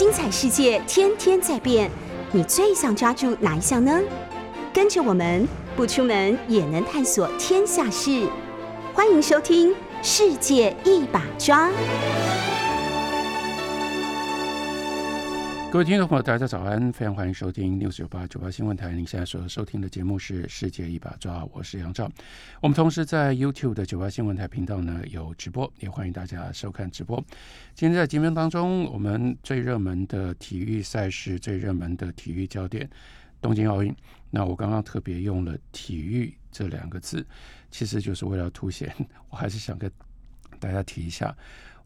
精彩世界天天在变，你最想抓住哪一项呢？跟着我们不出门也能探索天下事，欢迎收听《世界一把抓》。各位听众朋友，大家早安！非常欢迎收听六九八九八新闻台。您现在所收听的节目是《世界一把抓》，我是杨照。我们同时在 YouTube 的九八新闻台频道呢有直播，也欢迎大家收看直播。今天在节目当中，我们最热门的体育赛事、最热门的体育焦点——东京奥运。那我刚刚特别用了“体育”这两个字，其实就是为了凸显，我还是想跟大家提一下。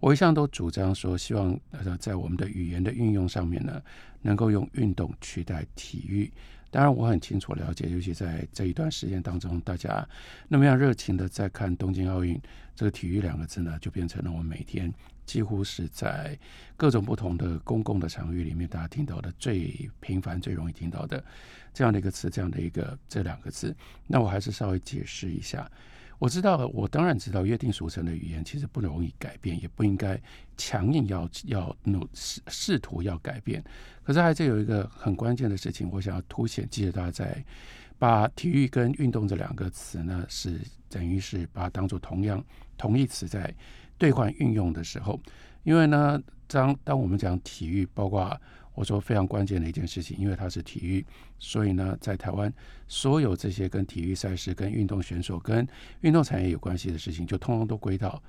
我一向都主张说，希望呃，在我们的语言的运用上面呢，能够用运动取代体育。当然，我很清楚了解，尤其在这一段时间当中，大家那么样热情的在看东京奥运，这个“体育”两个字呢，就变成了我每天几乎是在各种不同的公共的场域里面，大家听到的最频繁、最容易听到的这样的一个词，这样的一个这两个字。那我还是稍微解释一下。我知道，我当然知道，约定俗成的语言其实不容易改变，也不应该强硬要要努试试图要改变。可是还是有一个很关键的事情，我想要凸显，记得大家在把体育跟运动这两个词呢，是等于是把它当做同样同义词在兑换运用的时候，因为呢，当当我们讲体育，包括。我说非常关键的一件事情，因为它是体育，所以呢，在台湾所有这些跟体育赛事、跟运动选手、跟运动产业有关系的事情，就通通都归到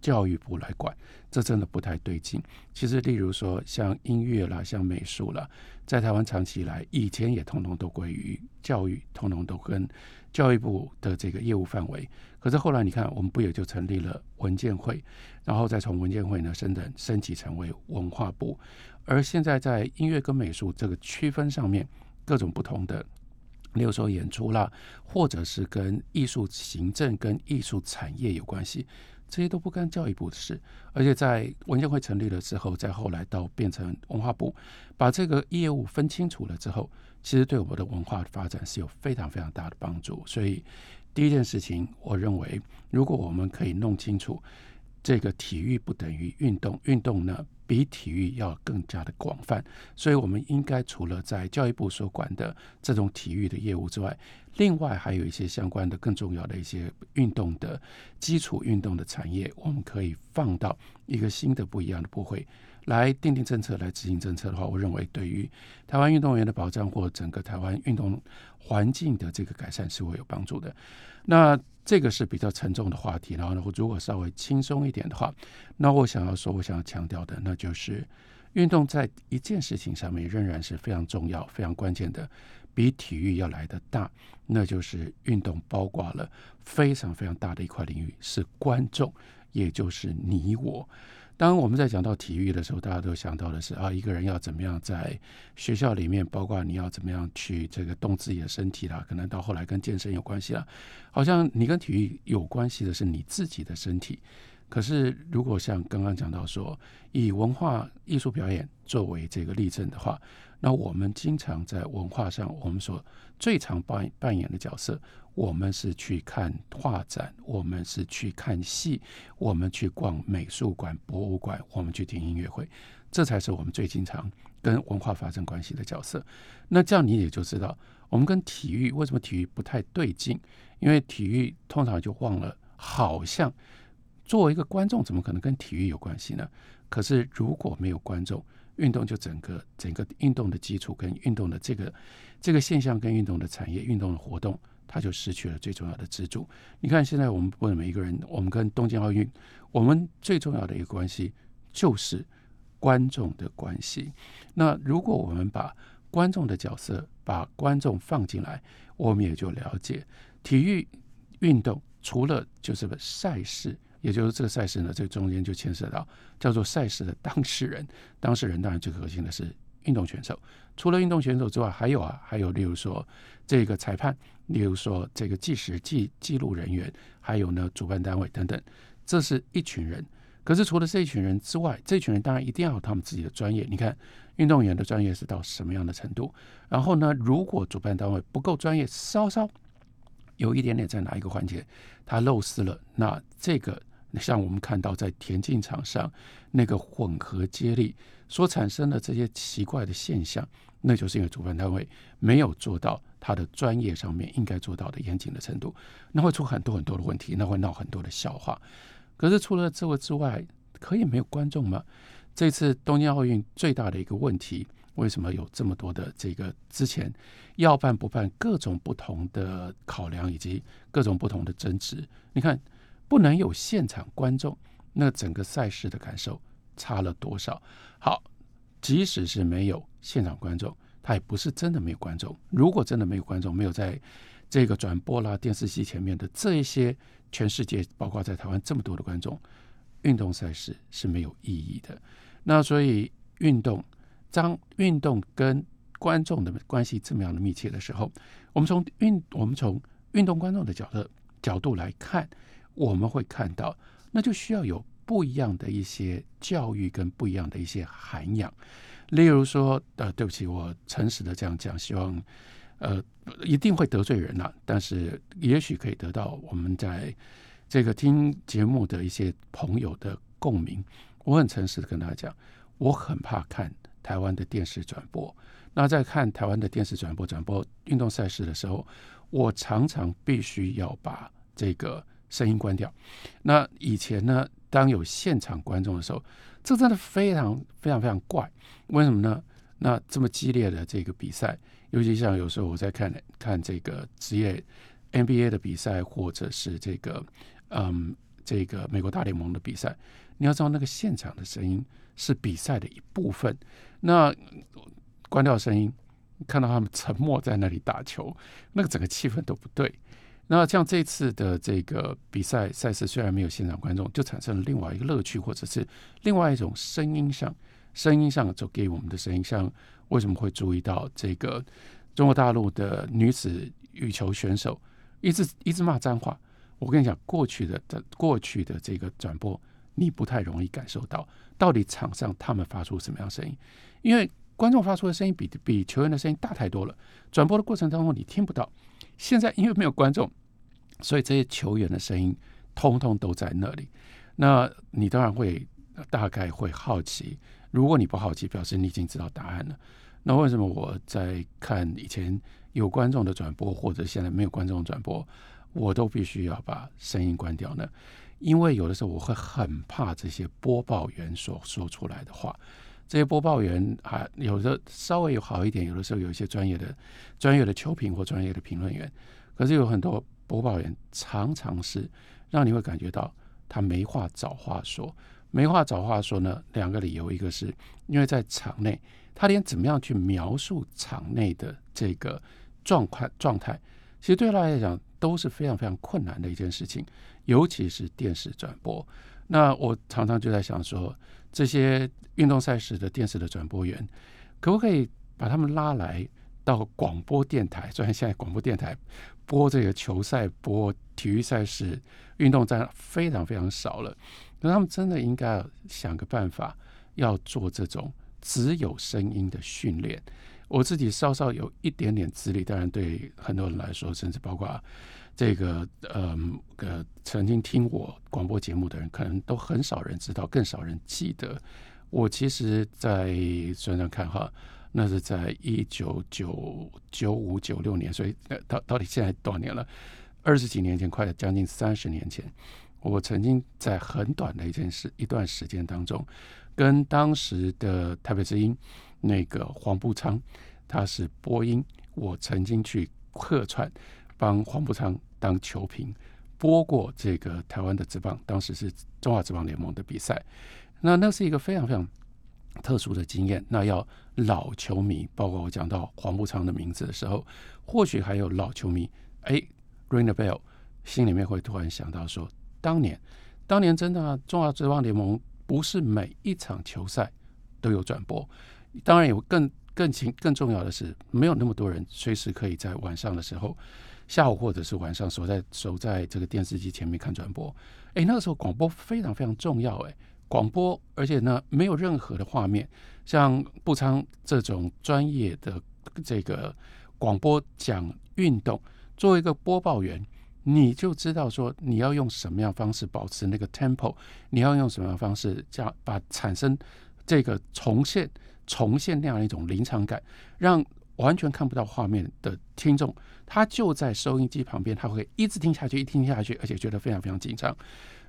教育部来管。这真的不太对劲。其实，例如说像音乐啦、像美术啦，在台湾长期以来，以前也通通都归于教育，通通都跟教育部的这个业务范围。可是后来你看，我们不也就成立了文件会，然后再从文件会呢升等升级成为文化部。而现在在音乐跟美术这个区分上面，各种不同的，例如说演出啦，或者是跟艺术行政、跟艺术产业有关系，这些都不干教育部的事。而且在文件会成立了之后，再后来到变成文化部，把这个业务分清楚了之后，其实对我们的文化发展是有非常非常大的帮助。所以第一件事情，我认为如果我们可以弄清楚这个体育不等于运动，运动呢？比体育要更加的广泛，所以我们应该除了在教育部所管的这种体育的业务之外，另外还有一些相关的更重要的一些运动的基础运动的产业，我们可以放到一个新的不一样的部会来定定政策、来执行政策的话，我认为对于台湾运动员的保障或整个台湾运动环境的这个改善是会有帮助的。那这个是比较沉重的话题，然后呢，如果稍微轻松一点的话，那我想要说，我想要强调的，那就是运动在一件事情上面仍然是非常重要、非常关键的，比体育要来的大，那就是运动包括了非常非常大的一块领域，是观众，也就是你我。当我们在讲到体育的时候，大家都想到的是啊，一个人要怎么样在学校里面，包括你要怎么样去这个动自己的身体啦，可能到后来跟健身有关系啦。好像你跟体育有关系的是你自己的身体。可是如果像刚刚讲到说，以文化艺术表演作为这个例证的话，那我们经常在文化上，我们所最常扮扮演的角色。我们是去看画展，我们是去看戏，我们去逛美术馆、博物馆，我们去听音乐会，这才是我们最经常跟文化发生关系的角色。那这样你也就知道，我们跟体育为什么体育不太对劲？因为体育通常就忘了，好像作为一个观众，怎么可能跟体育有关系呢？可是如果没有观众，运动就整个整个运动的基础跟运动的这个这个现象跟运动的产业、运动的活动。它就失去了最重要的支柱。你看，现在我们问每一个人，我们跟东京奥运，我们最重要的一个关系就是观众的关系。那如果我们把观众的角色，把观众放进来，我们也就了解体育运动除了就是个赛事，也就是这个赛事呢，这中间就牵涉到叫做赛事的当事人。当事人当然最核心的是运动选手。除了运动选手之外，还有啊，还有例如说这个裁判。例如说，这个计时记记录人员，还有呢主办单位等等，这是一群人。可是除了这一群人之外，这群人当然一定要有他们自己的专业。你看，运动员的专业是到什么样的程度？然后呢，如果主办单位不够专业，稍稍有一点点在哪一个环节他漏失了，那这个像我们看到在田径场上那个混合接力所产生的这些奇怪的现象，那就是因为主办单位没有做到他的专业上面应该做到的严谨的程度，那会出很多很多的问题，那会闹很多的笑话。可是除了这个之外，可以没有观众吗？这次东京奥运最大的一个问题，为什么有这么多的这个之前要办不办各种不同的考量以及各种不同的争执？你看，不能有现场观众，那整个赛事的感受差了多少？好，即使是没有现场观众，他也不是真的没有观众。如果真的没有观众，没有在这个转播啦电视机前面的这一些全世界，包括在台湾这么多的观众，运动赛事是没有意义的。那所以运动，当运动跟观众的关系这么样的密切的时候，我们从运我们从运动观众的角度角度来看，我们会看到，那就需要有不一样的一些教育跟不一样的一些涵养。例如说，呃，对不起，我诚实的这样讲，希望呃一定会得罪人呐，但是也许可以得到我们在这个听节目的一些朋友的共鸣。我很诚实的跟大家讲，我很怕看台湾的电视转播。那在看台湾的电视转播转播运动赛事的时候，我常常必须要把这个声音关掉。那以前呢，当有现场观众的时候，这真的非常非常非常怪。为什么呢？那这么激烈的这个比赛，尤其像有时候我在看看这个职业 NBA 的比赛，或者是这个嗯这个美国大联盟的比赛。你要知道，那个现场的声音是比赛的一部分。那关掉声音，看到他们沉默在那里打球，那个整个气氛都不对。那像这次的这个比赛赛事，虽然没有现场观众，就产生了另外一个乐趣，或者是另外一种声音上，声音上就给我们的声音。像为什么会注意到这个中国大陆的女子羽球选手一直一直骂脏话？我跟你讲，过去的的过去的这个转播。你不太容易感受到到底场上他们发出什么样声音，因为观众发出的声音比比球员的声音大太多了。转播的过程当中你听不到。现在因为没有观众，所以这些球员的声音通通都在那里。那你当然会大概会好奇。如果你不好奇，表示你已经知道答案了。那为什么我在看以前有观众的转播，或者现在没有观众转播，我都必须要把声音关掉呢？因为有的时候我会很怕这些播报员所说出来的话，这些播报员啊，有的稍微有好一点，有的时候有一些专业的、专业的球评或专业的评论员，可是有很多播报员常常是让你会感觉到他没话找话说，没话找话说呢。两个理由，一个是因为在场内，他连怎么样去描述场内的这个状况状态，其实对他来讲都是非常非常困难的一件事情。尤其是电视转播，那我常常就在想说，这些运动赛事的电视的转播员，可不可以把他们拉来到广播电台？虽然现在广播电台播这个球赛、播体育赛事、运动战非常非常少了，那他们真的应该想个办法，要做这种只有声音的训练。我自己稍稍有一点点资历，当然对很多人来说，甚至包括。这个呃呃，曾经听我广播节目的人，可能都很少人知道，更少人记得。我其实，在算算看哈，那是在一九九九五九六年，所以到到底现在多少年了？二十几年前，快将近三十年前，我曾经在很短的一件事一段时间当中，跟当时的台北之音那个黄步昌，他是播音，我曾经去客串。帮黄步昌当球评，播过这个台湾的职棒，当时是中华职棒联盟的比赛。那那是一个非常非常特殊的经验。那要老球迷，包括我讲到黄步昌的名字的时候，或许还有老球迷，哎，ring the bell，心里面会突然想到说，当年，当年真的中华职棒联盟不是每一场球赛都有转播，当然有更更情更重要的是，没有那么多人随时可以在晚上的时候。下午或者是晚上守在守在这个电视机前面看转播，哎，那个时候广播非常非常重要，哎，广播，而且呢没有任何的画面，像步昌这种专业的这个广播讲运动，作为一个播报员，你就知道说你要用什么样方式保持那个 tempo，你要用什么样方式这样把产生这个重现重现那样一种临场感，让完全看不到画面的听众，他就在收音机旁边，他会一直听下去，一听下去，而且觉得非常非常紧张。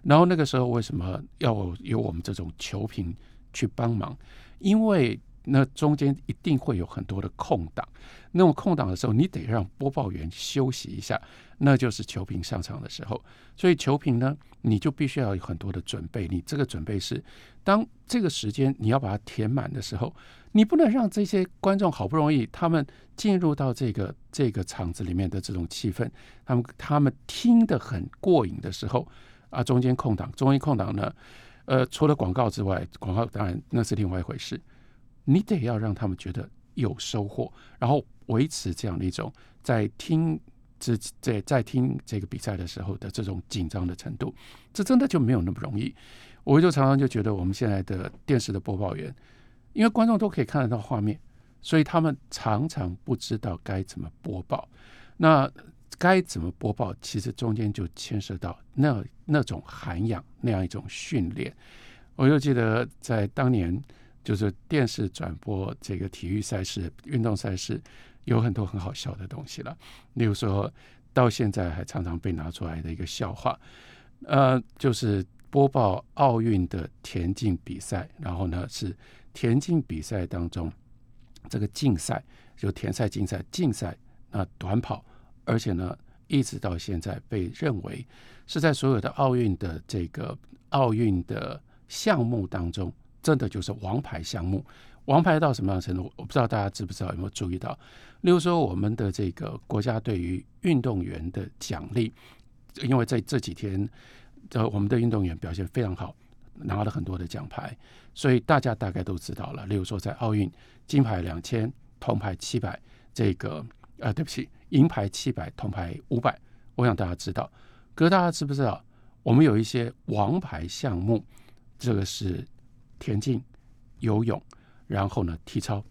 然后那个时候为什么要有我们这种球评去帮忙？因为那中间一定会有很多的空档，那种空档的时候，你得让播报员休息一下，那就是球评上场的时候。所以球评呢，你就必须要有很多的准备。你这个准备是，当这个时间你要把它填满的时候，你不能让这些观众好不容易他们进入到这个这个场子里面的这种气氛，他们他们听得很过瘾的时候啊，中间空档，中间空档呢，呃，除了广告之外，广告当然那是另外一回事。你得要让他们觉得有收获，然后维持这样的一种在听这在在听这个比赛的时候的这种紧张的程度，这真的就没有那么容易。我就常常就觉得我们现在的电视的播报员，因为观众都可以看得到画面，所以他们常常不知道该怎么播报。那该怎么播报，其实中间就牵涉到那那种涵养那样一种训练。我就记得在当年。就是电视转播这个体育赛事、运动赛事，有很多很好笑的东西了。例如说，到现在还常常被拿出来的一个笑话，呃，就是播报奥运的田径比赛，然后呢是田径比赛当中这个竞赛，就田赛、竞赛、竞赛啊短跑，而且呢一直到现在被认为是在所有的奥运的这个奥运的项目当中。真的就是王牌项目，王牌到什么样程度？我不知道大家知不知道，有没有注意到？例如说，我们的这个国家对于运动员的奖励，因为在这几天，呃，我们的运动员表现非常好，拿了很多的奖牌，所以大家大概都知道了。例如说，在奥运金牌两千，铜牌七百，这个呃，对不起，银牌七百，铜牌五百，我想大家知道。可大家知不知道，我们有一些王牌项目，这个是。田径、游泳，然后呢，体操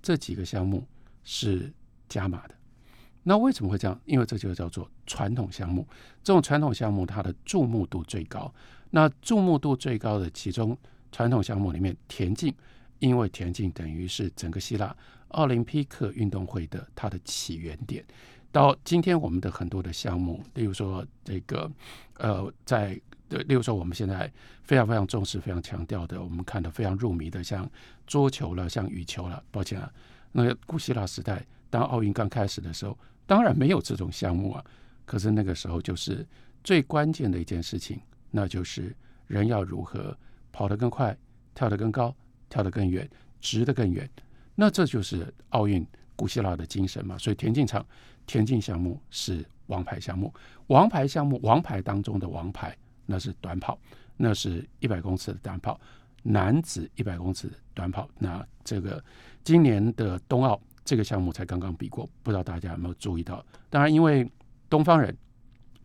这几个项目是加码的。那为什么会这样？因为这就叫做传统项目。这种传统项目它的注目度最高。那注目度最高的其中传统项目里面，田径，因为田径等于是整个希腊奥林匹克运动会的它的起源点。到今天，我们的很多的项目，例如说这个，呃，在。对，例如说我们现在非常非常重视、非常强调的，我们看的非常入迷的，像桌球了、像羽球了。抱歉啊，那个古希腊时代，当奥运刚开始的时候，当然没有这种项目啊。可是那个时候就是最关键的一件事情，那就是人要如何跑得更快、跳得更高、跳得更远、直得更远。那这就是奥运古希腊的精神嘛。所以田径场、田径项目是王牌项目，王牌项目，王牌当中的王牌。那是短跑，那是一百公尺的短跑，男子一百公尺短跑。那这个今年的冬奥这个项目才刚刚比过，不知道大家有没有注意到？当然，因为东方人，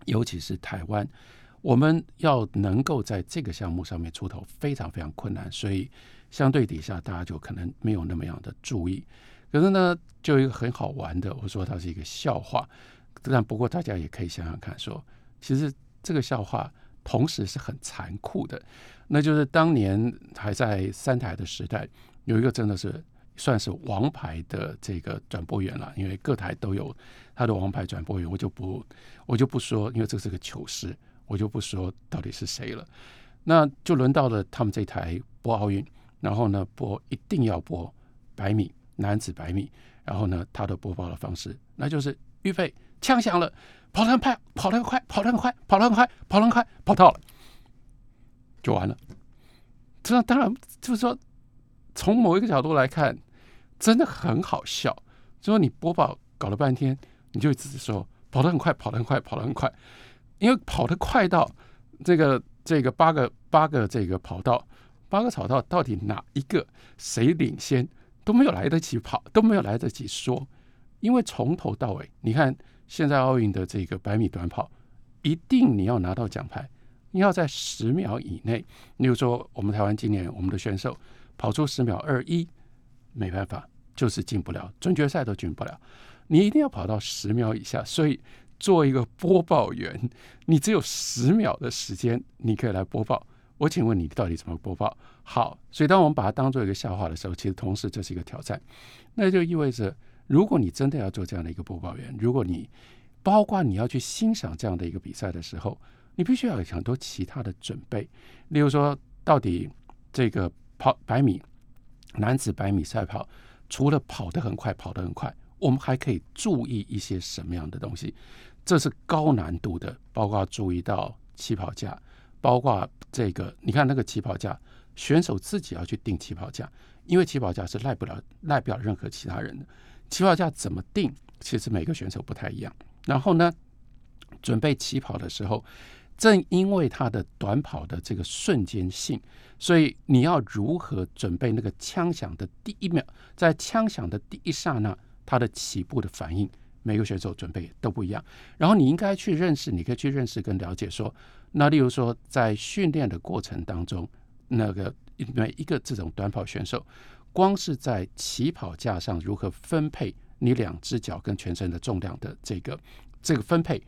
尤其是台湾，我们要能够在这个项目上面出头非常非常困难，所以相对底下大家就可能没有那么样的注意。可是呢，就一个很好玩的，我说它是一个笑话，但不过大家也可以想想看，说其实这个笑话。同时是很残酷的，那就是当年还在三台的时代，有一个真的是算是王牌的这个转播员了，因为各台都有他的王牌转播员，我就不我就不说，因为这是个糗事，我就不说到底是谁了。那就轮到了他们这台播奥运，然后呢播一定要播百米男子百米，然后呢他的播报的方式，那就是预备枪响了。跑得很快，跑得很快，跑得很快，跑得很快，跑得很快，跑到了，就完了。这当然就是说，从某一个角度来看，真的很好笑。就说你播报搞了半天，你就只是说跑得很快，跑得很快，跑得很快，因为跑得快到这个这个八个八个这个跑道，八个跑道到底哪一个谁领先都没有来得及跑，都没有来得及说，因为从头到尾，你看。现在奥运的这个百米短跑，一定你要拿到奖牌，你要在十秒以内。例如说，我们台湾今年我们的选手跑出十秒二一，没办法，就是进不了，准决赛都进不了。你一定要跑到十秒以下。所以做一个播报员，你只有十秒的时间，你可以来播报。我请问你到底怎么播报？好，所以当我们把它当做一个笑话的时候，其实同时这是一个挑战。那就意味着，如果你真的要做这样的一个播报员，如果你包括你要去欣赏这样的一个比赛的时候，你必须要有很多其他的准备。例如说，到底这个跑百米男子百米赛跑，除了跑得很快，跑得很快，我们还可以注意一些什么样的东西？这是高难度的，包括注意到起跑架。包括这个，你看那个起跑架，选手自己要去定起跑架，因为起跑架是赖不了赖不了任何其他人的。起跑架怎么定，其实每个选手不太一样。然后呢，准备起跑的时候，正因为他的短跑的这个瞬间性，所以你要如何准备那个枪响的第一秒，在枪响的第一刹那，他的起步的反应，每个选手准备都不一样。然后你应该去认识，你可以去认识跟了解说。那例如说，在训练的过程当中，那个每一个这种短跑选手，光是在起跑架上如何分配你两只脚跟全身的重量的这个这个分配，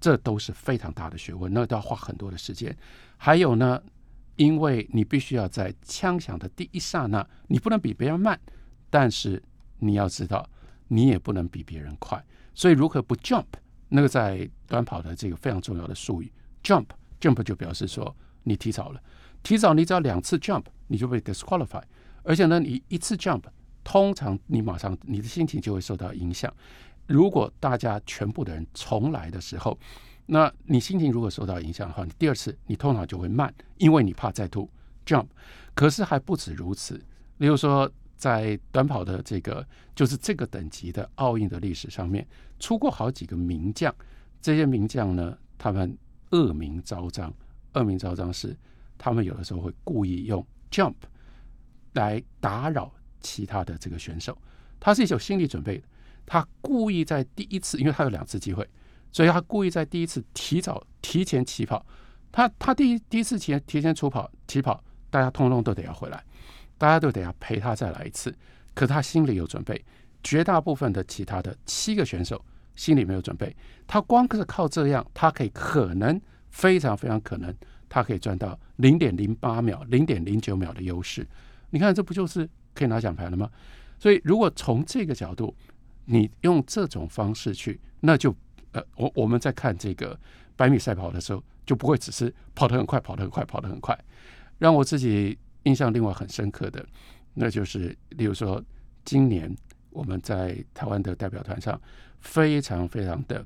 这都是非常大的学问，那都要花很多的时间。还有呢，因为你必须要在枪响的第一刹那，你不能比别人慢，但是你要知道，你也不能比别人快。所以如何不 jump，那个在短跑的这个非常重要的术语。Jump jump 就表示说你提早了，提早你只要两次 jump 你就被 disqualify，而且呢你一次 jump 通常你马上你的心情就会受到影响。如果大家全部的人重来的时候，那你心情如果受到影响的话，你第二次你通常就会慢，因为你怕再吐 jump。可是还不止如此，例如说在短跑的这个就是这个等级的奥运的历史上面出过好几个名将，这些名将呢他们。恶名昭彰，恶名昭彰是他们有的时候会故意用 jump 来打扰其他的这个选手。他是有心理准备的，他故意在第一次，因为他有两次机会，所以他故意在第一次提早提前起跑。他他第一第一次前提前出跑起跑，大家通通都得要回来，大家都得要陪他再来一次。可他心里有准备，绝大部分的其他的七个选手。心里没有准备，他光是靠这样，他可以可能非常非常可能，他可以赚到零点零八秒、零点零九秒的优势。你看，这不就是可以拿奖牌了吗？所以，如果从这个角度，你用这种方式去，那就呃，我我们在看这个百米赛跑的时候，就不会只是跑得很快、跑得很快、跑得很快。让我自己印象另外很深刻的，那就是例如说，今年我们在台湾的代表团上。非常非常的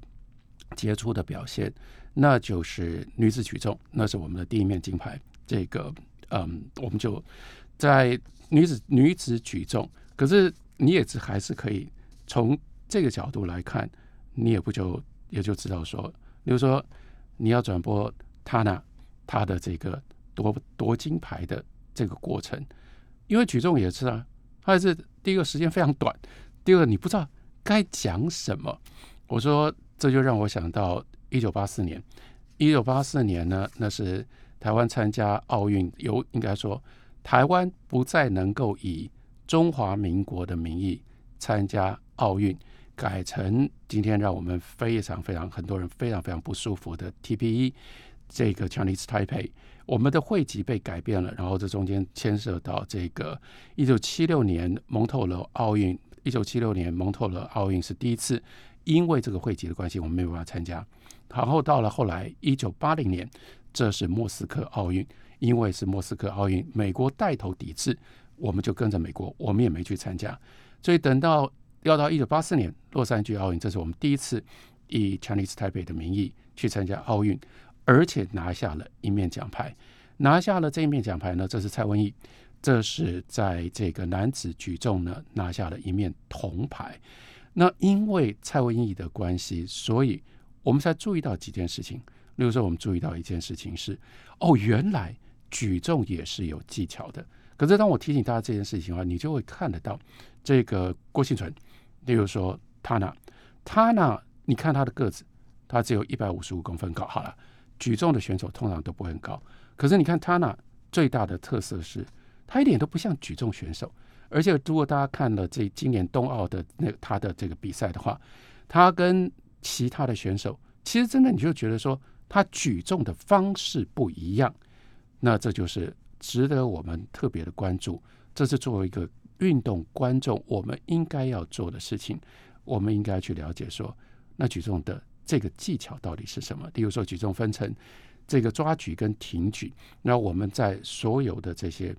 杰出的表现，那就是女子举重，那是我们的第一面金牌。这个，嗯，我们就在女子女子举重，可是你也是还是可以从这个角度来看，你也不就也就知道说，比如说你要转播他呢，他的这个夺夺金牌的这个过程，因为举重也是啊，还是第一个时间非常短，第二个你不知道。该讲什么？我说，这就让我想到一九八四年。一九八四年呢，那是台湾参加奥运，有应该说，台湾不再能够以中华民国的名义参加奥运，改成今天让我们非常非常很多人非常非常不舒服的 TPE 这个 Chinese Taipei，我们的会籍被改变了，然后这中间牵涉到这个一九七六年蒙特勒奥运。一九七六年蒙特勒奥运是第一次，因为这个会籍的关系，我们没有办法参加。然后到了后来，一九八零年，这是莫斯科奥运，因为是莫斯科奥运，美国带头抵制，我们就跟着美国，我们也没去参加。所以等到要到一九八四年洛杉矶奥运，这是我们第一次以 Chinese Taipei 的名义去参加奥运，而且拿下了一面奖牌。拿下了这一面奖牌呢，这是蔡文义。这是在这个男子举重呢拿下了一面铜牌。那因为蔡文义的关系，所以我们才注意到几件事情。例如说，我们注意到一件事情是：哦，原来举重也是有技巧的。可是当我提醒大家这件事情的话，你就会看得到这个郭庆存。例如说，他呢，他呢，你看他的个子，他只有一百五十五公分高。好了，举重的选手通常都不会很高。可是你看他呢，最大的特色是。他一点都不像举重选手，而且如果大家看了这今年冬奥的那他的这个比赛的话，他跟其他的选手，其实真的你就觉得说他举重的方式不一样，那这就是值得我们特别的关注。这是作为一个运动观众，我们应该要做的事情。我们应该去了解说，那举重的这个技巧到底是什么？例如说，举重分成这个抓举跟挺举，那我们在所有的这些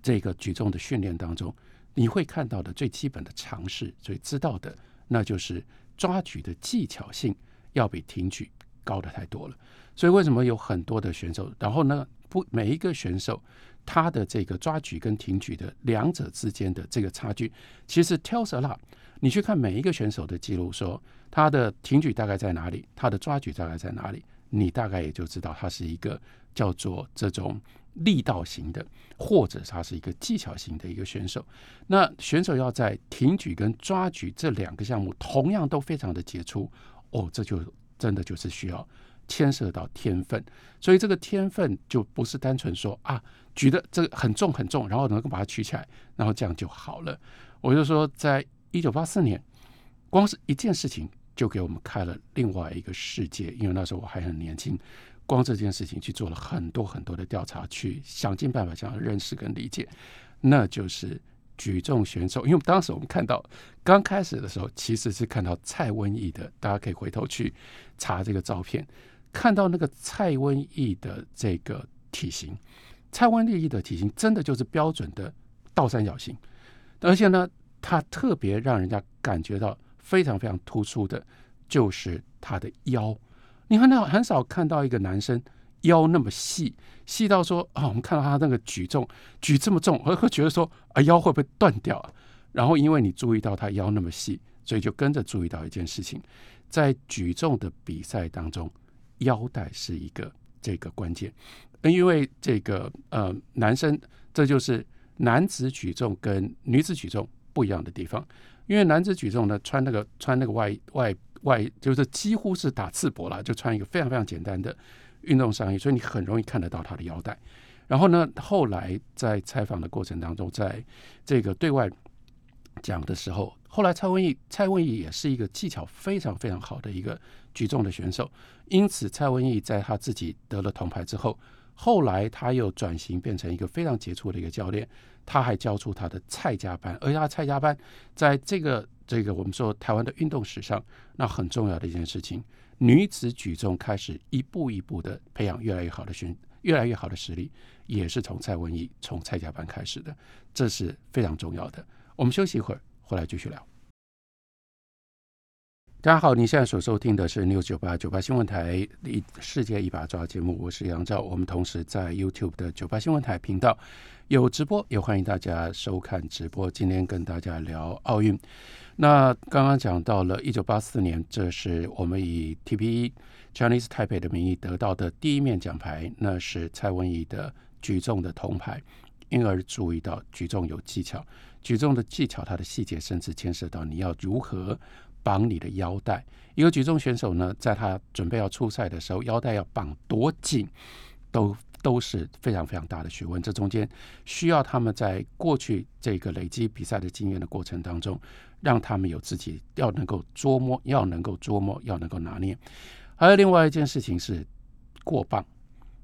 这个举重的训练当中，你会看到的最基本的常识，最知道的，那就是抓举的技巧性要比挺举高的太多了。所以为什么有很多的选手，然后呢，不每一个选手他的这个抓举跟挺举的两者之间的这个差距，其实 tells a lot。你去看每一个选手的记录，说他的挺举大概在哪里，他的抓举大概在哪里，你大概也就知道他是一个叫做这种力道型的，或者他是一个技巧型的一个选手。那选手要在挺举跟抓举这两个项目同样都非常的杰出，哦，这就真的就是需要牵涉到天分。所以这个天分就不是单纯说啊，举的这个很重很重，然后能够把它举起来，然后这样就好了。我就说在。一九八四年，光是一件事情就给我们开了另外一个世界。因为那时候我还很年轻，光这件事情去做了很多很多的调查，去想尽办法想要认识跟理解。那就是举重选手。因为当时我们看到刚开始的时候，其实是看到蔡文义的，大家可以回头去查这个照片，看到那个蔡文义的这个体型，蔡文义的体型真的就是标准的倒三角形，而且呢。他特别让人家感觉到非常非常突出的，就是他的腰。你看到很少看到一个男生腰那么细，细到说啊，我们看到他那个举重举这么重，我会觉得说啊，腰会不会断掉啊？然后因为你注意到他腰那么细，所以就跟着注意到一件事情，在举重的比赛当中，腰带是一个这个关键。因为这个呃，男生这就是男子举重跟女子举重。不一样的地方，因为男子举重呢，穿那个穿那个外外外，就是几乎是打赤膊了，就穿一个非常非常简单的运动上衣，所以你很容易看得到他的腰带。然后呢，后来在采访的过程当中，在这个对外讲的时候，后来蔡文义蔡文义也是一个技巧非常非常好的一个举重的选手，因此蔡文义在他自己得了铜牌之后，后来他又转型变成一个非常杰出的一个教练。他还教出他的蔡家班，而且他蔡家班在这个这个我们说台湾的运动史上，那很重要的一件事情，女子举重开始一步一步的培养越来越好的选，越来越好的实力，也是从蔡文义从蔡家班开始的，这是非常重要的。我们休息一会儿，回来继续聊。大家好，你现在所收听的是六九八九八新闻台一世界一把抓节目，我是杨照。我们同时在 YouTube 的九八新闻台频道有直播，也欢迎大家收看直播。今天跟大家聊奥运。那刚刚讲到了一九八四年，这是我们以 TPE Chinese Taipei 的名义得到的第一面奖牌，那是蔡文怡的举重的铜牌。因而注意到举重有技巧，举重的技巧，它的细节甚至牵涉到你要如何。绑你的腰带，一个举重选手呢，在他准备要出赛的时候，腰带要绑多紧，都都是非常非常大的学问。这中间需要他们在过去这个累积比赛的经验的过程当中，让他们有自己要能够捉摸，要能够捉摸，要能够拿捏。还有另外一件事情是过磅，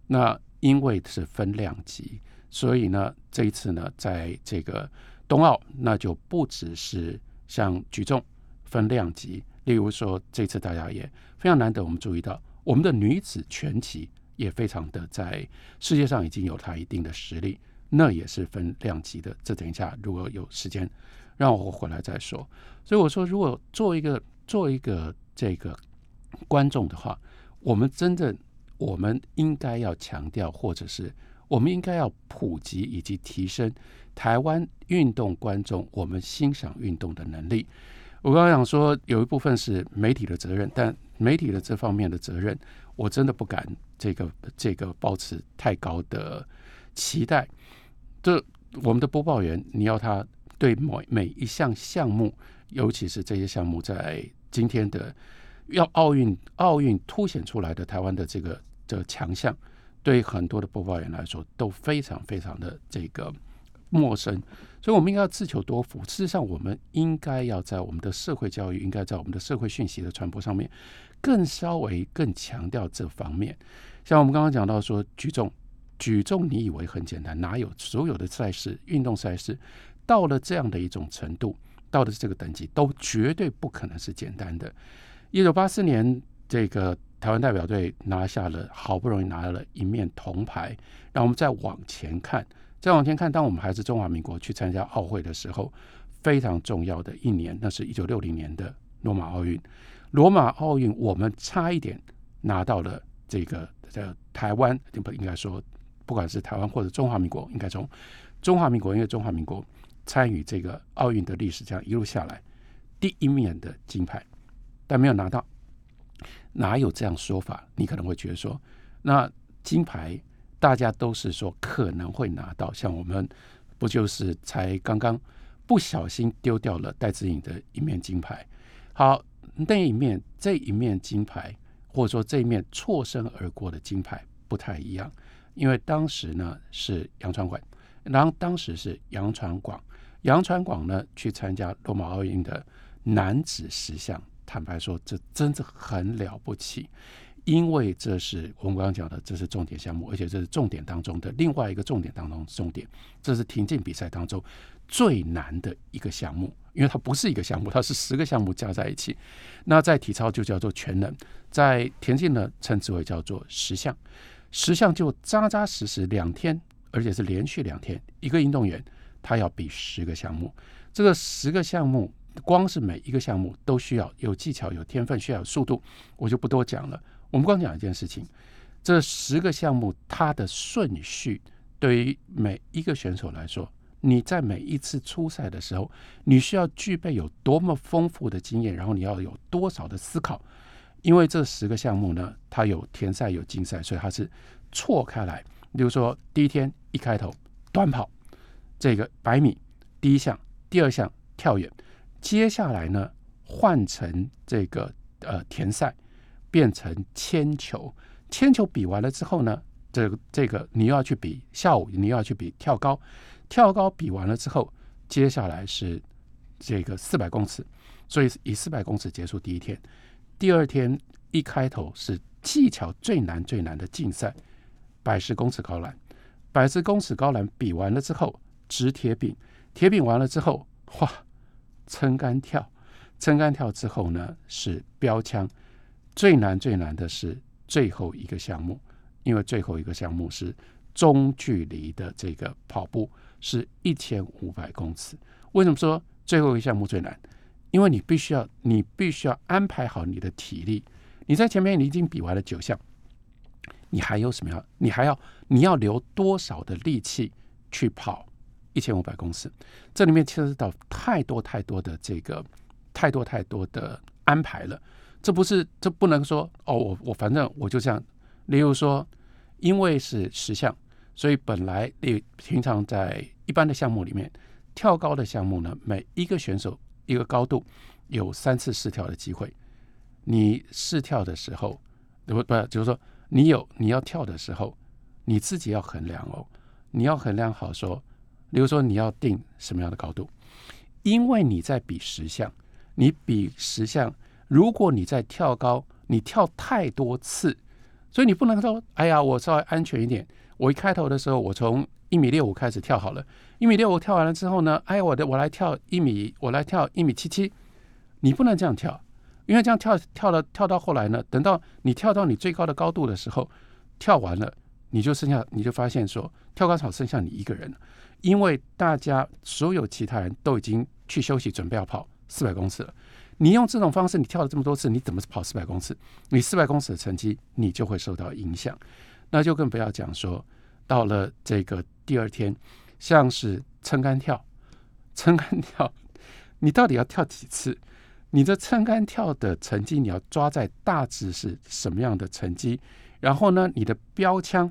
那因为是分量级，所以呢，这一次呢，在这个冬奥，那就不只是像举重。分量级，例如说，这次大家也非常难得，我们注意到我们的女子拳击也非常的在世界上已经有它一定的实力，那也是分量级的。这等一下如果有时间，让我回来再说。所以我说，如果做一个做一个这个观众的话，我们真的我们应该要强调，或者是我们应该要普及以及提升台湾运动观众我们欣赏运动的能力。我刚刚讲说，有一部分是媒体的责任，但媒体的这方面的责任，我真的不敢这个这个抱持太高的期待。这我们的播报员，你要他对每每一项项目，尤其是这些项目在今天的要奥运奥运凸显出来的台湾的这个的强项，对很多的播报员来说都非常非常的这个陌生，所以我们应该要自求多福。事实上，我们应该要在我们的社会教育，应该在我们的社会讯息的传播上面，更稍微更强调这方面。像我们刚刚讲到说举重，举重你以为很简单，哪有所有的赛事、运动赛事到了这样的一种程度，到了这个等级，都绝对不可能是简单的。一九八四年，这个台湾代表队拿下了，好不容易拿了一面铜牌，让我们再往前看。再往前看，当我们还是中华民国去参加奥会的时候，非常重要的一年，那是一九六零年的罗马奥运。罗马奥运，我们差一点拿到了这个在台湾，不应该说，不管是台湾或者中华民国，应该从中华民国，因为中华民国参与这个奥运的历史，这样一路下来，第一面的金牌，但没有拿到，哪有这样说法？你可能会觉得说，那金牌。大家都是说可能会拿到，像我们不就是才刚刚不小心丢掉了戴资颖的一面金牌？好，那一面这一面金牌，或者说这一面错身而过的金牌不太一样，因为当时呢是杨传广，然后当时是杨传广，杨传广呢去参加罗马奥运的男子十项，坦白说这真的很了不起。因为这是我们刚刚讲的，这是重点项目，而且这是重点当中的另外一个重点当中重点。这是田径比赛当中最难的一个项目，因为它不是一个项目，它是十个项目加在一起。那在体操就叫做全能，在田径呢称之为叫做十项，十项就扎扎实实两天，而且是连续两天，一个运动员他要比十个项目。这个十个项目，光是每一个项目都需要有技巧、有天分，需要有速度，我就不多讲了。我们光讲一件事情，这十个项目它的顺序，对于每一个选手来说，你在每一次初赛的时候，你需要具备有多么丰富的经验，然后你要有多少的思考，因为这十个项目呢，它有田赛有竞赛，所以它是错开来。比如说第一天一开头短跑，这个百米第一项，第二项跳远，接下来呢换成这个呃田赛。变成铅球，铅球比完了之后呢，这个这个你又要去比下午，你要去比跳高，跳高比完了之后，接下来是这个四百公尺，所以以四百公尺结束第一天。第二天一开头是技巧最难最难的竞赛，百十公尺高栏，百十公尺高栏比完了之后，直铁饼，铁饼完了之后，哇，撑杆跳，撑杆跳之后呢是标枪。最难最难的是最后一个项目，因为最后一个项目是中距离的这个跑步，是一千五百公尺。为什么说最后一个项目最难？因为你必须要，你必须要安排好你的体力。你在前面你已经比完了九项，你还有什么要？你还要你要留多少的力气去跑一千五百公尺？这里面牵涉到太多太多的这个太多太多的安排了。这不是，这不能说哦，我我反正我就这样。例如说，因为是十项，所以本来你平常在一般的项目里面，跳高的项目呢，每一个选手一个高度有三次试跳的机会。你试跳的时候，不不，就是说你有你要跳的时候，你自己要衡量哦，你要衡量好说，例如说你要定什么样的高度，因为你在比十项，你比十项。如果你在跳高，你跳太多次，所以你不能说，哎呀，我稍微安全一点。我一开头的时候，我从一米六五开始跳好了，一米六五跳完了之后呢，哎，我的我来跳一米，我来跳一米七七。你不能这样跳，因为这样跳跳了跳到后来呢，等到你跳到你最高的高度的时候，跳完了，你就剩下你就发现说，跳高场剩下你一个人，因为大家所有其他人都已经去休息，准备要跑四百公尺了。你用这种方式，你跳了这么多次，你怎么跑四百公尺？你四百公尺的成绩，你就会受到影响。那就更不要讲说，到了这个第二天，像是撑杆跳，撑杆跳，你到底要跳几次？你的撑杆跳的成绩，你要抓在大致是什么样的成绩？然后呢，你的标枪，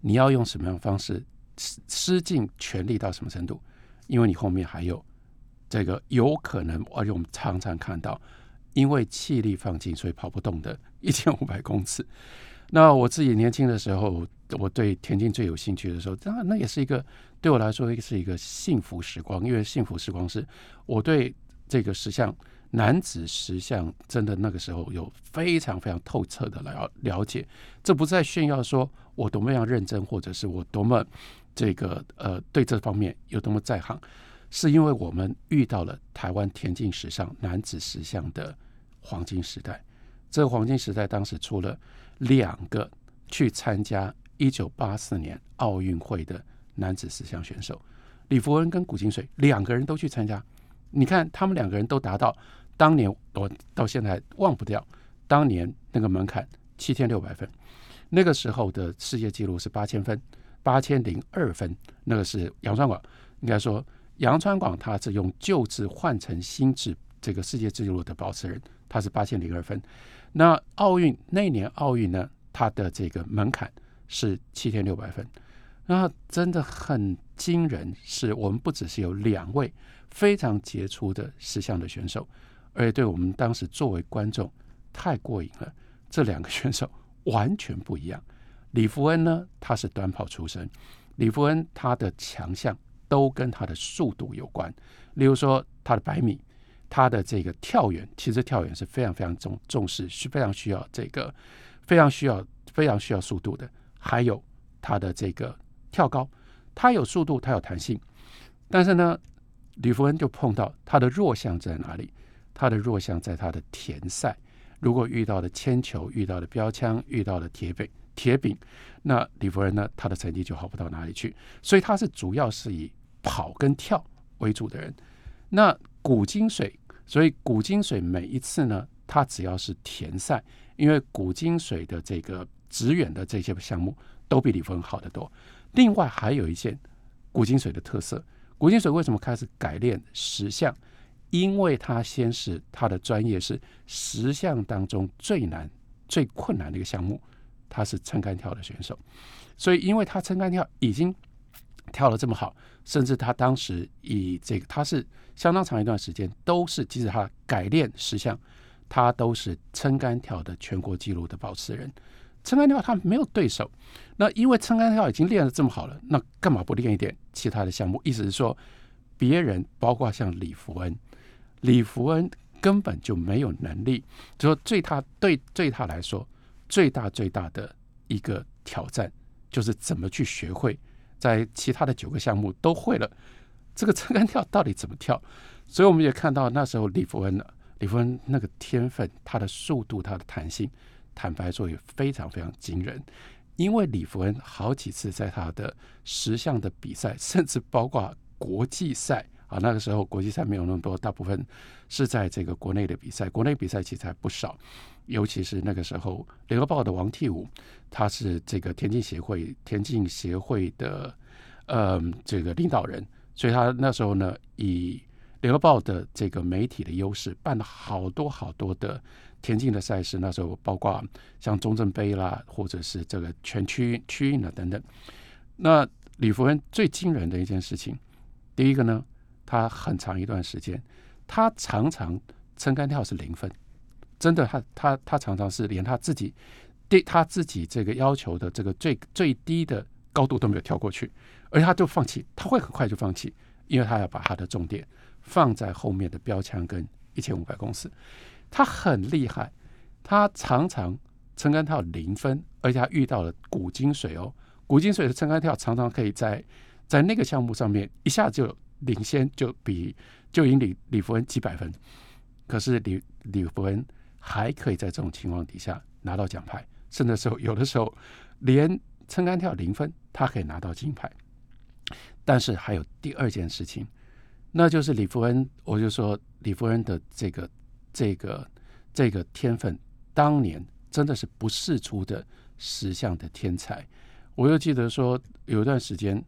你要用什么样的方式施施尽全力到什么程度？因为你后面还有。这个有可能，而且我们常常看到，因为气力放尽，所以跑不动的一千五百 公尺。那我自己年轻的时候，我对田径最有兴趣的时候，当然那也是一个对我来说是一个幸福时光，因为幸福时光是我对这个十项男子十项真的那个时候有非常非常透彻的了了解。这不在炫耀说我多么样认真，或者是我多么这个呃对这方面有多么在行，是因为我们遇到了台湾田径史上男子十项的黄金时代。这个黄金时代当时出了。两个去参加一九八四年奥运会的男子十项选手李福恩跟古金水两个人都去参加，你看他们两个人都达到当年我到现在忘不掉当年那个门槛七千六百分，那个时候的世界纪录是八千分八千零二分，那个是杨传广，应该说杨传广他是用旧制换成新制这个世界纪录的保持人，他是八千零二分。那奥运那年奥运呢，他的这个门槛是七千六百分，那真的很惊人。是我们不只是有两位非常杰出的十项的选手，而且对我们当时作为观众太过瘾了。这两个选手完全不一样。李福恩呢，他是短跑出身，李福恩他的强项都跟他的速度有关，例如说他的百米。他的这个跳远，其实跳远是非常非常重重视，是非常需要这个非常需要非常需要速度的。还有他的这个跳高，他有速度，他有弹性，但是呢，吕福恩就碰到他的弱项在哪里？他的弱项在他的田赛，如果遇到了铅球、遇到了标枪、遇到了铁饼、铁饼，那李福仁呢，他的成绩就好不到哪里去。所以他是主要是以跑跟跳为主的人。那古金水，所以古金水每一次呢，他只要是田赛，因为古金水的这个直远的这些项目都比李福恩好得多。另外还有一件古金水的特色，古金水为什么开始改练十项？因为他先是他的专业是十项当中最难、最困难的一个项目，他是撑杆跳的选手，所以因为他撑杆跳已经跳了这么好。甚至他当时以这个，他是相当长一段时间都是，即使他改练十项，他都是撑杆跳的全国纪录的保持人。撑杆跳他没有对手，那因为撑杆跳已经练得这么好了，那干嘛不练一点其他的项目？意思是说，别人包括像李福恩，李福恩根本就没有能力。就说对他对对他来说，最大最大的一个挑战就是怎么去学会。在其他的九个项目都会了，这个撑杆跳到底怎么跳？所以我们也看到那时候李福恩，李福恩那个天分，他的速度，他的弹性，坦白说也非常非常惊人。因为李福恩好几次在他的十项的比赛，甚至包括国际赛啊，那个时候国际赛没有那么多，大部分是在这个国内的比赛，国内比赛其实还不少。尤其是那个时候，《联合报》的王替武，他是这个田径协会田径协会的呃这个领导人，所以他那时候呢，以《联合报》的这个媒体的优势，办了好多好多的田径的赛事。那时候包括像中正杯啦，或者是这个全区区运啊等等。那李福恩最惊人的一件事情，第一个呢，他很长一段时间，他常常撑杆跳是零分。真的，他他他常常是连他自己对他自己这个要求的这个最最低的高度都没有跳过去，而他就放弃，他会很快就放弃，因为他要把他的重点放在后面的标枪跟一千五百公尺。他很厉害，他常常撑杆跳零分，而且他遇到了古金水哦，古金水的撑杆跳常常可以在在那个项目上面一下就领先，就比就赢李李福恩几百分。可是李李福恩。还可以在这种情况底下拿到奖牌，甚至时候有的时候连撑杆跳零分，他可以拿到金牌。但是还有第二件事情，那就是李福恩，我就说李福恩的这个这个这个天分，当年真的是不世出的十项的天才。我又记得说有一段时间，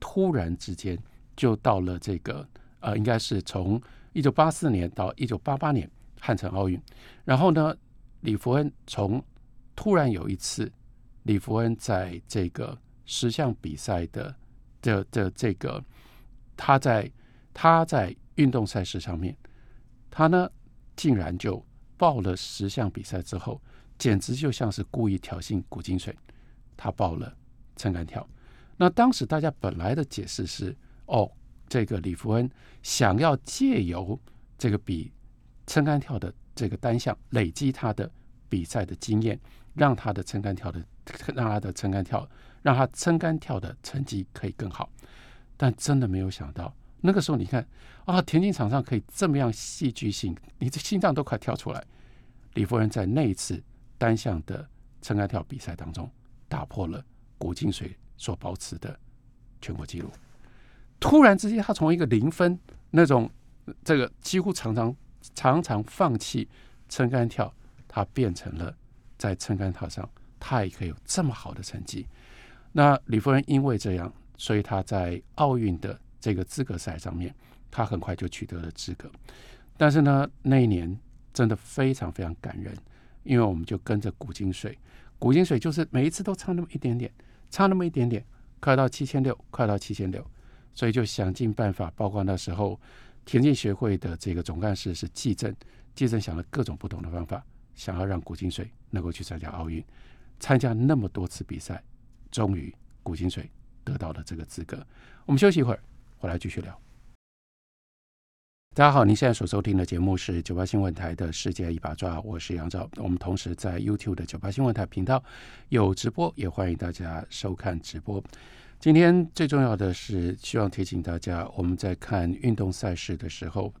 突然之间就到了这个呃，应该是从一九八四年到一九八八年。汉城奥运，然后呢，李福恩从突然有一次，李福恩在这个十项比赛的的的这个，他在他在运动赛事上面，他呢竟然就报了十项比赛之后，简直就像是故意挑衅古金水，他报了撑杆跳。那当时大家本来的解释是，哦，这个李福恩想要借由这个比撑杆跳的这个单项累积他的比赛的经验，让他的撑杆跳的让他的撑杆跳让他撑杆跳的成绩可以更好。但真的没有想到，那个时候你看啊，田径场上可以这么样戏剧性，你这心脏都快跳出来。李福恩在那一次单项的撑杆跳比赛当中，打破了古金水所保持的全国纪录。突然之间，他从一个零分那种这个几乎常常常常放弃撑杆跳，他变成了在撑杆跳上，他也可以有这么好的成绩。那李夫人因为这样。所以他在奥运的这个资格赛上面，他很快就取得了资格。但是呢，那一年真的非常非常感人，因为我们就跟着古金水，古金水就是每一次都差那么一点点，差那么一点点，快到七千六，快到七千六，所以就想尽办法，包括那时候田径协会的这个总干事是季正，季正想了各种不同的方法，想要让古金水能够去参加奥运，参加那么多次比赛，终于古金水。得到了这个资格，我们休息一会儿，回来继续聊。大家好，您现在所收听的节目是九八新闻台的《世界一把抓》，我是杨照。我们同时在 YouTube 的九八新闻台频道有直播，也欢迎大家收看直播。今天最重要的是，希望提醒大家，我们在看运动赛事的时候，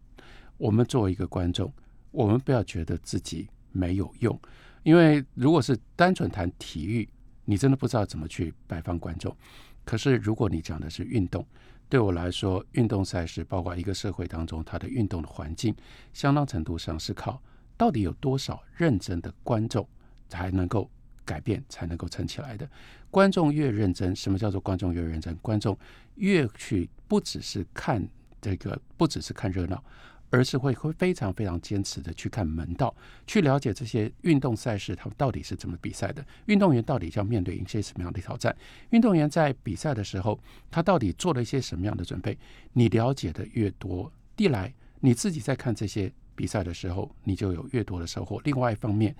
我们作为一个观众，我们不要觉得自己没有用，因为如果是单纯谈体育，你真的不知道怎么去摆放观众。可是，如果你讲的是运动，对我来说，运动赛事包括一个社会当中它的运动的环境，相当程度上是靠到底有多少认真的观众才能够改变，才能够撑起来的。观众越认真，什么叫做观众越认真？观众越去不只是看这个，不只是看热闹。而是会会非常非常坚持的去看门道，去了解这些运动赛事，他们到底是怎么比赛的？运动员到底要面对一些什么样的挑战？运动员在比赛的时候，他到底做了一些什么样的准备？你了解的越多，一来你自己在看这些比赛的时候，你就有越多的收获。另外一方面，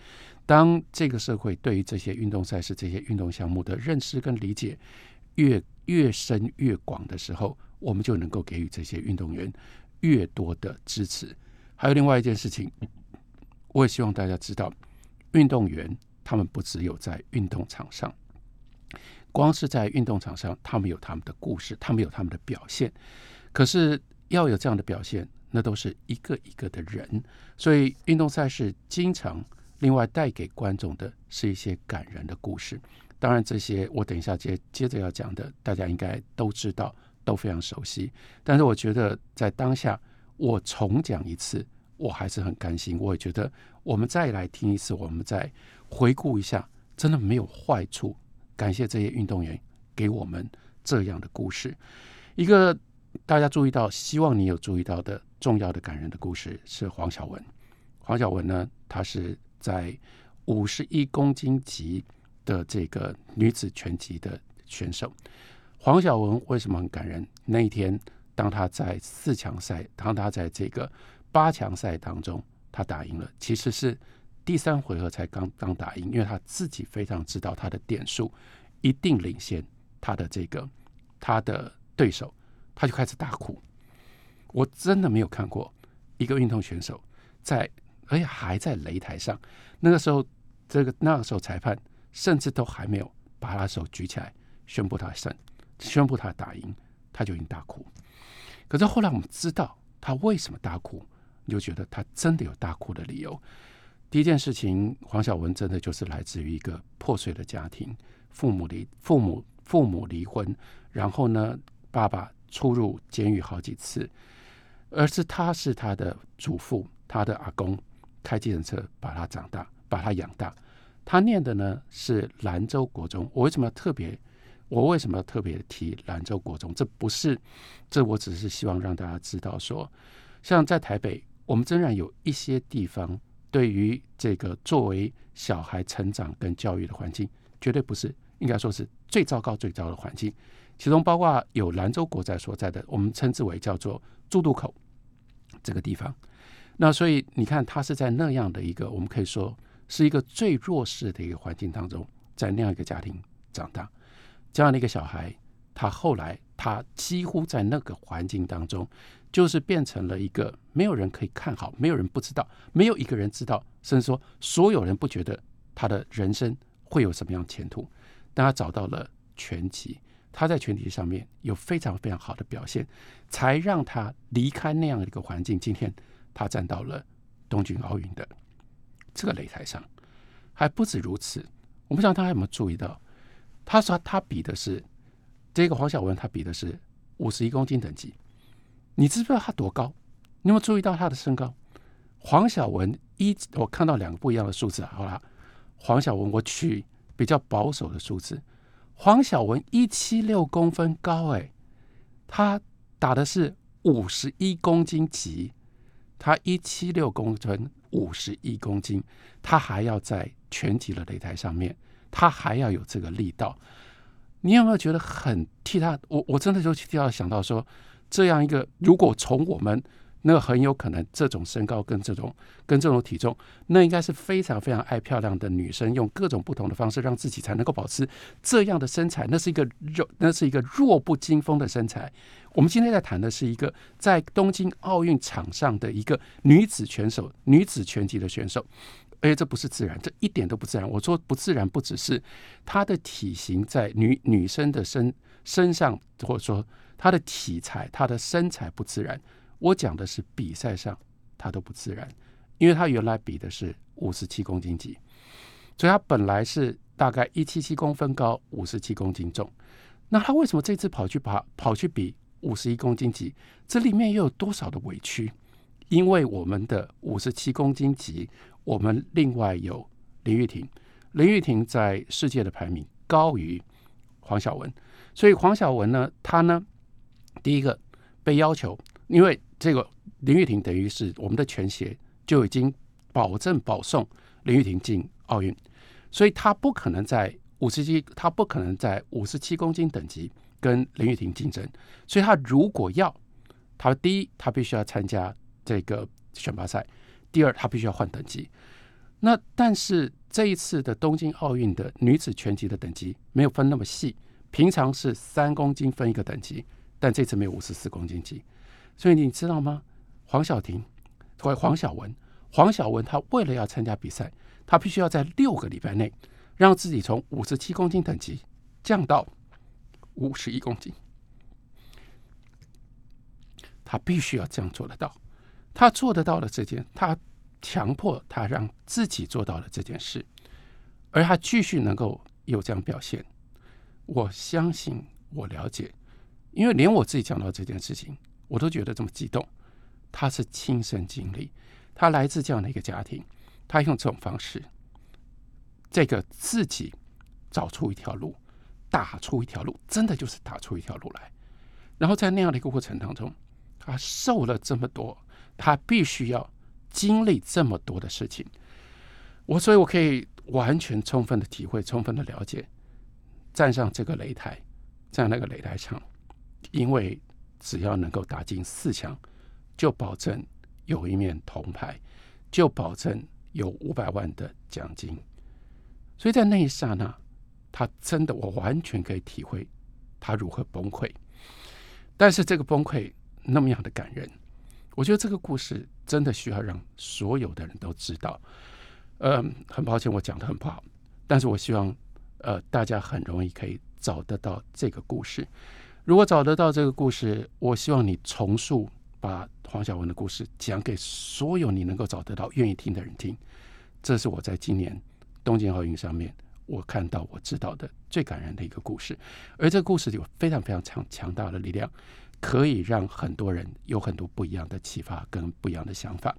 当这个社会对于这些运动赛事、这些运动项目的认识跟理解越越深越广的时候，我们就能够给予这些运动员。越多的支持，还有另外一件事情，我也希望大家知道，运动员他们不只有在运动场上，光是在运动场上，他们有他们的故事，他们有他们的表现。可是要有这样的表现，那都是一个一个的人，所以运动赛事经常另外带给观众的是一些感人的故事。当然，这些我等一下接接着要讲的，大家应该都知道。都非常熟悉，但是我觉得在当下，我重讲一次，我还是很甘心。我也觉得我们再来听一次，我们再回顾一下，真的没有坏处。感谢这些运动员给我们这样的故事。一个大家注意到，希望你有注意到的重要的感人的故事是黄晓雯。黄晓雯呢，她是在五十一公斤级的这个女子拳击的选手。黄晓雯为什么很感人？那一天，当他在四强赛，当他在这个八强赛当中，他打赢了。其实是第三回合才刚刚打赢，因为他自己非常知道他的点数一定领先他的这个他的对手，他就开始大哭。我真的没有看过一个运动选手在，而且还在擂台上。那个时候，这个那个时候裁判甚至都还没有把他手举起来宣布他胜。宣布他打赢，他就已经大哭。可是后来我们知道他为什么大哭，你就觉得他真的有大哭的理由。第一件事情，黄晓雯真的就是来自于一个破碎的家庭，父母离父母父母离婚，然后呢，爸爸出入监狱好几次，而是他是他的祖父，他的阿公开计程车把他长大，把他养大。他念的呢是兰州国中。我为什么要特别？我为什么要特别提兰州国中？这不是，这我只是希望让大家知道，说像在台北，我们仍然有一些地方，对于这个作为小孩成长跟教育的环境，绝对不是应该说是最糟糕、最糟的环境。其中包括有兰州国债所在的，我们称之为叫做猪渡口这个地方。那所以你看，它是在那样的一个我们可以说是一个最弱势的一个环境当中，在那样一个家庭长大，这样的一个小孩，他后来他几乎在那个环境当中，就是变成了一个没有人可以看好，没有人不知道，没有一个人知道，甚至说所有人不觉得他的人生会有什么样前途。但他找到了拳击，他在拳击上面有非常非常好的表现，才让他离开那样的一个环境。今天他站到了东京奥运的这个擂台上，还不止如此。我不知道他有没有注意到，他说他比的是这个黄晓雯，他比的是五十一公斤等级。你知不知道他多高？你有没有注意到他的身高？黄晓雯一，我看到两个不一样的数字。好了，黄晓雯，我取。比较保守的数字，黄晓雯一七六公分高，哎，她打的是五十一公斤级，她一七六公分，五十一公斤，她还要在全体的擂台上面，她还要有这个力道。你有没有觉得很替她？我我真的就替她想到说，这样一个，如果从我们。那很有可能，这种身高跟这种跟这种体重，那应该是非常非常爱漂亮的女生，用各种不同的方式让自己才能够保持这样的身材。那是一个弱，那是一个弱不禁风的身材。我们今天在谈的是一个在东京奥运场上的一个女子拳手，女子拳击的选手。而且这不是自然，这一点都不自然。我说不自然，不只是她的体型在女女生的身身上，或者说她的体裁、她的身材不自然。我讲的是比赛上，他都不自然，因为他原来比的是五十七公斤级，所以他本来是大概一七七公分高，五十七公斤重。那他为什么这次跑去跑跑去比五十一公斤级？这里面又有多少的委屈？因为我们的五十七公斤级，我们另外有林玉婷，林玉婷在世界的排名高于黄晓雯，所以黄晓雯呢，她呢，第一个被要求，因为这个林玉婷等于是我们的全协就已经保证保送林玉婷进奥运，所以她不可能在五十七，她不可能在五十七公斤等级跟林玉婷竞争。所以她如果要，她第一，她必须要参加这个选拔赛；第二，她必须要换等级。那但是这一次的东京奥运的女子拳击的等级没有分那么细，平常是三公斤分一个等级，但这次没有五十四公斤级。所以你知道吗？黄晓婷或黄晓雯，黄晓雯她为了要参加比赛，她必须要在六个礼拜内让自己从五十七公斤等级降到五十一公斤。她必须要这样做得到，他做得到了这件，他强迫他让自己做到了这件事，而他继续能够有这样表现，我相信，我了解，因为连我自己讲到这件事情。我都觉得这么激动，他是亲身经历，他来自这样的一个家庭，他用这种方式，这个自己找出一条路，打出一条路，真的就是打出一条路来。然后在那样的一个过程当中，他受了这么多，他必须要经历这么多的事情。我所以，我可以完全充分的体会，充分的了解，站上这个擂台，在那个擂台上，因为。只要能够打进四强，就保证有一面铜牌，就保证有五百万的奖金。所以在那一刹那，他真的，我完全可以体会他如何崩溃。但是这个崩溃那么样的感人，我觉得这个故事真的需要让所有的人都知道。嗯，很抱歉我讲的很不好，但是我希望呃大家很容易可以找得到这个故事。如果找得到这个故事，我希望你重述，把黄晓文的故事讲给所有你能够找得到、愿意听的人听。这是我在今年东京奥运上面我看到、我知道的最感人的一个故事。而这个故事有非常非常强强大的力量，可以让很多人有很多不一样的启发跟不一样的想法。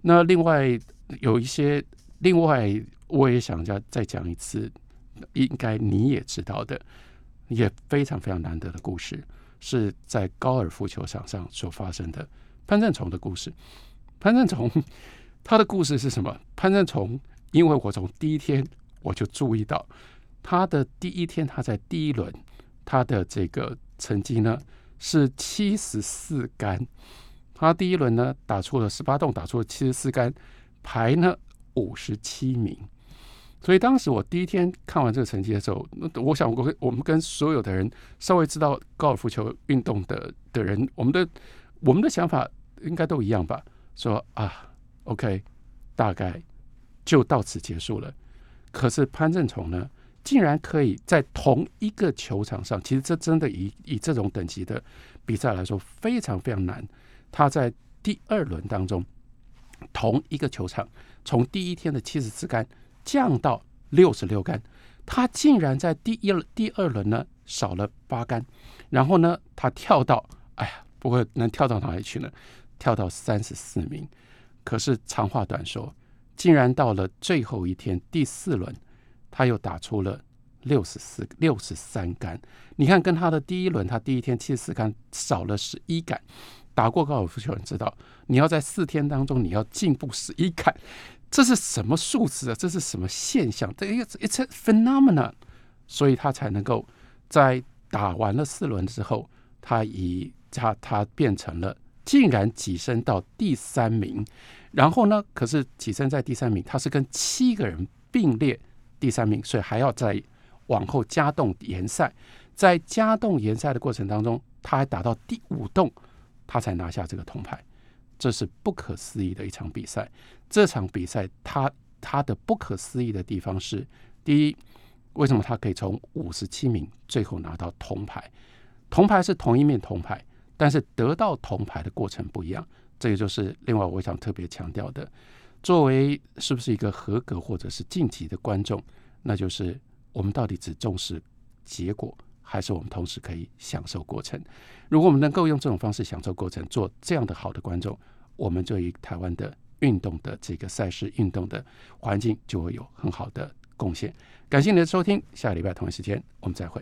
那另外有一些，另外我也想再再讲一次，应该你也知道的。也非常非常难得的故事，是在高尔夫球场上所发生的潘正崇的故事。潘正崇他的故事是什么？潘正崇，因为我从第一天我就注意到他的第一天，他在第一轮他的这个成绩呢是七十四杆，他第一轮呢打出了十八洞，打出了七十四杆，排呢五十七名。所以当时我第一天看完这个成绩的时候，那我想我我们跟所有的人稍微知道高尔夫球运动的的人，我们的我们的想法应该都一样吧？说啊，OK，大概就到此结束了。可是潘正崇呢，竟然可以在同一个球场上，其实这真的以以这种等级的比赛来说，非常非常难。他在第二轮当中，同一个球场，从第一天的七十四杆。降到六十六杆，他竟然在第一第二轮呢少了八杆，然后呢他跳到，哎呀，不过能跳到哪里去呢？跳到三十四名。可是长话短说，竟然到了最后一天第四轮，他又打出了六十四六十三杆。你看，跟他的第一轮，他第一天七十四杆少了十一杆。打过高尔夫球人知道，你要在四天当中你要进步十一杆。这是什么数字啊？这是什么现象？这一个 it's a phenomenon，所以他才能够在打完了四轮之后，他以他他变成了竟然跻身到第三名。然后呢，可是跻身在第三名，他是跟七个人并列第三名，所以还要再往后加动延赛。在加动延赛的过程当中，他还打到第五洞，他才拿下这个铜牌。这是不可思议的一场比赛。这场比赛，他他的不可思议的地方是：第一，为什么他可以从五十七名最后拿到铜牌？铜牌是同一面铜牌，但是得到铜牌的过程不一样。这个就是另外我想特别强调的。作为是不是一个合格或者是晋级的观众，那就是我们到底只重视结果，还是我们同时可以享受过程？如果我们能够用这种方式享受过程，做这样的好的观众，我们对于台湾的运动的这个赛事、运动的环境就会有很好的贡献。感谢您的收听，下个礼拜同一时间我们再会。